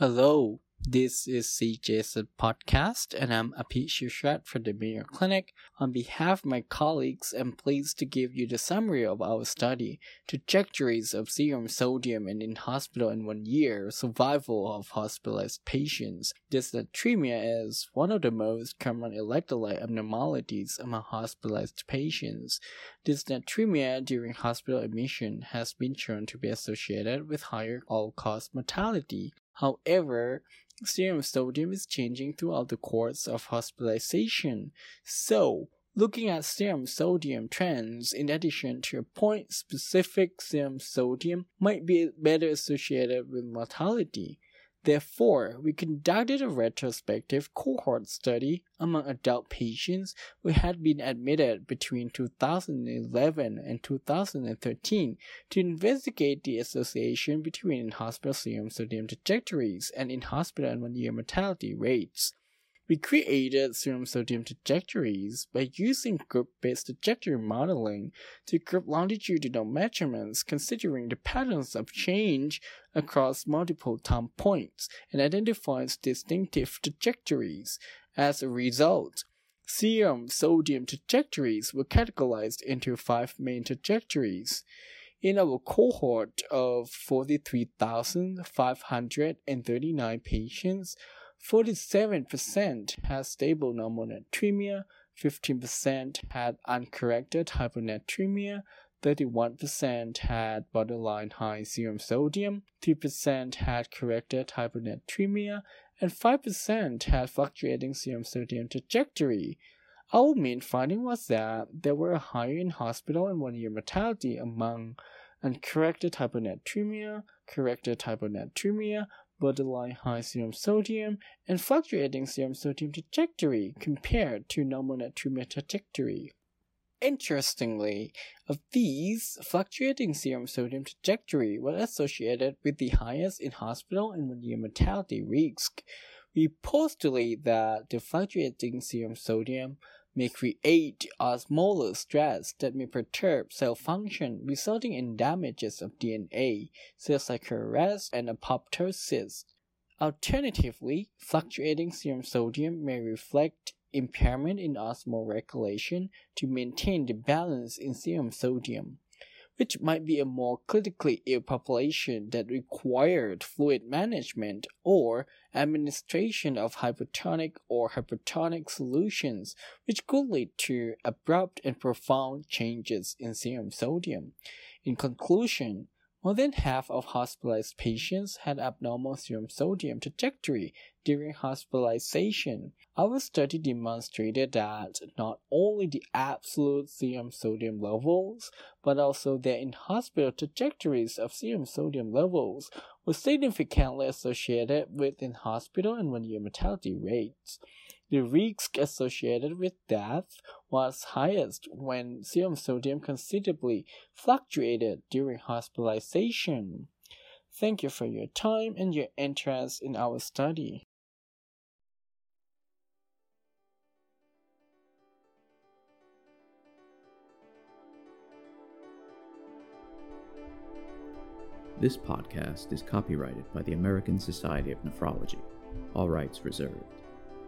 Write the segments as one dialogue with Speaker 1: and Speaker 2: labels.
Speaker 1: Hello, this is CJ's podcast, and I'm Api Chewcharat from the Mayo Clinic. On behalf of my colleagues, I'm pleased to give you the summary of our study Trajectories of Serum Sodium and in Hospital in One Year Survival of Hospitalized Patients. Dysnatremia is one of the most common electrolyte abnormalities among hospitalized patients. Dysnatremia during hospital admission has been shown to be associated with higher all cause mortality. However, serum sodium is changing throughout the course of hospitalization. So, looking at serum sodium trends in addition to a point specific serum sodium might be better associated with mortality. Therefore, we conducted a retrospective cohort study among adult patients who had been admitted between 2011 and 2013 to investigate the association between in-hospital serum sodium trajectories and in-hospital and one-year mortality rates. We created serum sodium trajectories by using group-based trajectory modeling to group longitudinal measurements considering the patterns of change across multiple time points and identifies distinctive trajectories. As a result, serum sodium trajectories were categorized into five main trajectories. In our cohort of 43,539 patients, 47% had stable normonatremia, 15% had uncorrected hyponatremia, 31% had borderline high serum sodium, 3% had corrected hyponatremia, and 5% had fluctuating serum sodium trajectory. Our main finding was that there were a higher in hospital and one year mortality among uncorrected hyponatremia, corrected hyponatremia, borderline high serum sodium, and fluctuating serum sodium trajectory compared to normonatremia trajectory. Interestingly, of these, fluctuating serum sodium trajectory was associated with the highest in hospital and one year mortality risk. We postulate that the fluctuating serum sodium may create osmolar stress that may perturb cell function, resulting in damages of DNA, cell cycle arrest, and apoptosis. Alternatively, fluctuating serum sodium may reflect impairment in osmoregulation to maintain the balance in serum sodium which might be a more critically ill population that required fluid management or administration of hypotonic or hypertonic solutions, which could lead to abrupt and profound changes in serum sodium. In conclusion, more than half of hospitalized patients had abnormal serum sodium trajectory during hospitalization. Our study demonstrated that not only the absolute serum sodium levels, but also their in hospital trajectories of serum sodium levels were significantly associated with in hospital and one year mortality rates. The risk associated with death was highest when serum sodium considerably fluctuated during hospitalization. Thank you for your time and your interest in our study.
Speaker 2: This podcast is copyrighted by the American Society of Nephrology, all rights reserved.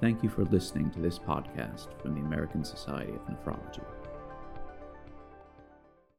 Speaker 2: Thank you for listening to this podcast from the American Society of Nephrology.